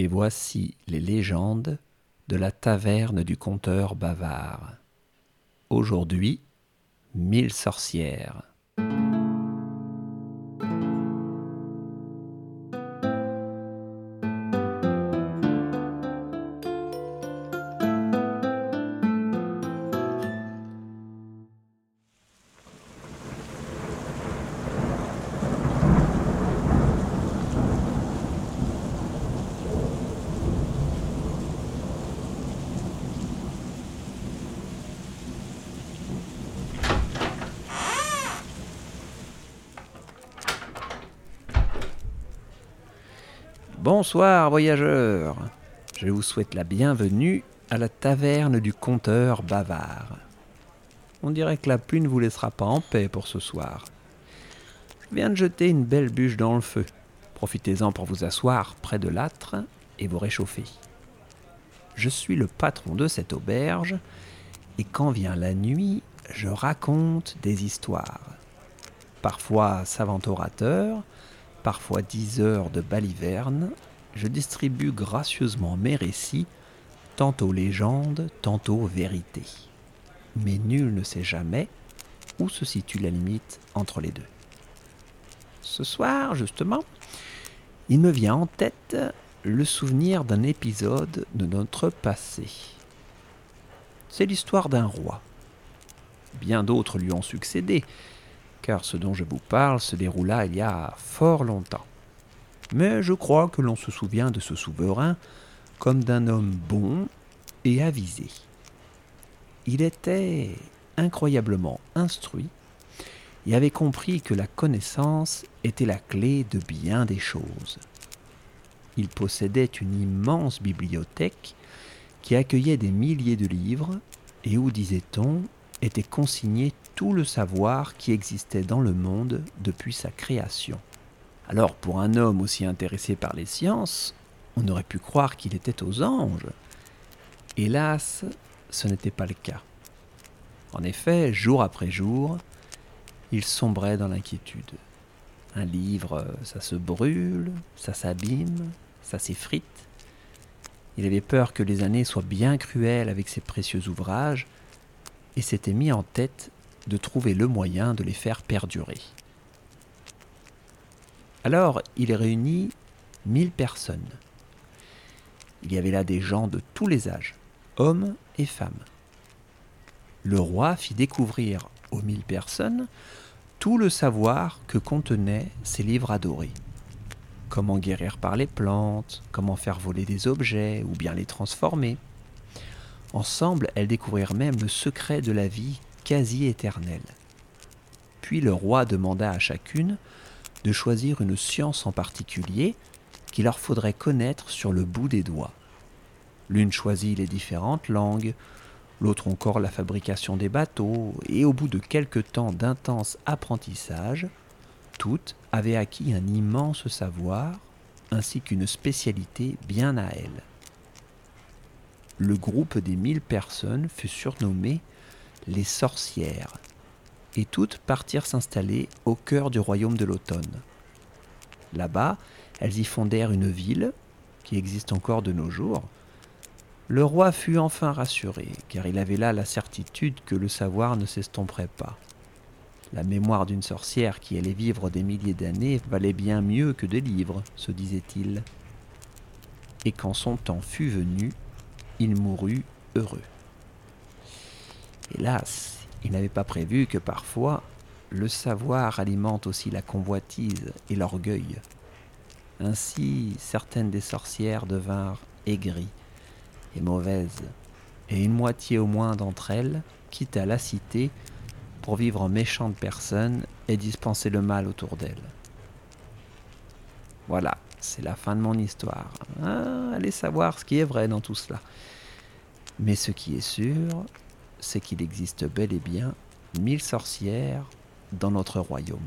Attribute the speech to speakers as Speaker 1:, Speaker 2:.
Speaker 1: Et voici les légendes de la taverne du conteur bavard. Aujourd'hui, mille sorcières. Bonsoir voyageurs, je vous souhaite la bienvenue à la taverne du conteur bavard. On dirait que la pluie ne vous laissera pas en paix pour ce soir. Je viens de jeter une belle bûche dans le feu. Profitez-en pour vous asseoir près de l'âtre et vous réchauffer. Je suis le patron de cette auberge et quand vient la nuit, je raconte des histoires. Parfois savant orateur, parfois dix heures de baliverne, je distribue gracieusement mes récits, tantôt légendes, tantôt vérités. Mais nul ne sait jamais où se situe la limite entre les deux. Ce soir, justement, il me vient en tête le souvenir d'un épisode de notre passé. C'est l'histoire d'un roi. Bien d'autres lui ont succédé, car ce dont je vous parle se déroula il y a fort longtemps. Mais je crois que l'on se souvient de ce souverain comme d'un homme bon et avisé. Il était incroyablement instruit et avait compris que la connaissance était la clé de bien des choses. Il possédait une immense bibliothèque qui accueillait des milliers de livres et où, disait-on, était consigné tout le savoir qui existait dans le monde depuis sa création. Alors pour un homme aussi intéressé par les sciences, on aurait pu croire qu'il était aux anges. Hélas, ce n'était pas le cas. En effet, jour après jour, il sombrait dans l'inquiétude. Un livre, ça se brûle, ça s'abîme, ça s'effrite. Il avait peur que les années soient bien cruelles avec ses précieux ouvrages, et s'était mis en tête de trouver le moyen de les faire perdurer. Alors il réunit mille personnes. Il y avait là des gens de tous les âges, hommes et femmes. Le roi fit découvrir aux mille personnes tout le savoir que contenaient ces livres adorés. Comment guérir par les plantes, comment faire voler des objets ou bien les transformer. Ensemble, elles découvrirent même le secret de la vie quasi éternelle. Puis le roi demanda à chacune de choisir une science en particulier qu'il leur faudrait connaître sur le bout des doigts. L'une choisit les différentes langues, l'autre encore la fabrication des bateaux, et au bout de quelque temps d'intense apprentissage, toutes avaient acquis un immense savoir ainsi qu'une spécialité bien à elles. Le groupe des mille personnes fut surnommé les sorcières, et toutes partirent s'installer au cœur du royaume de l'automne. Là-bas, elles y fondèrent une ville, qui existe encore de nos jours. Le roi fut enfin rassuré, car il avait là la certitude que le savoir ne s'estomperait pas. La mémoire d'une sorcière qui allait vivre des milliers d'années valait bien mieux que des livres, se disait-il. Et quand son temps fut venu, il mourut heureux. Hélas, il n'avait pas prévu que parfois le savoir alimente aussi la convoitise et l'orgueil. Ainsi, certaines des sorcières devinrent aigries et mauvaises, et une moitié au moins d'entre elles quitta la cité pour vivre en méchantes personnes et dispenser le mal autour d'elles. Voilà, c'est la fin de mon histoire. Ah, allez savoir ce qui est vrai dans tout cela. Mais ce qui est sûr, c'est qu'il existe bel et bien mille sorcières dans notre royaume.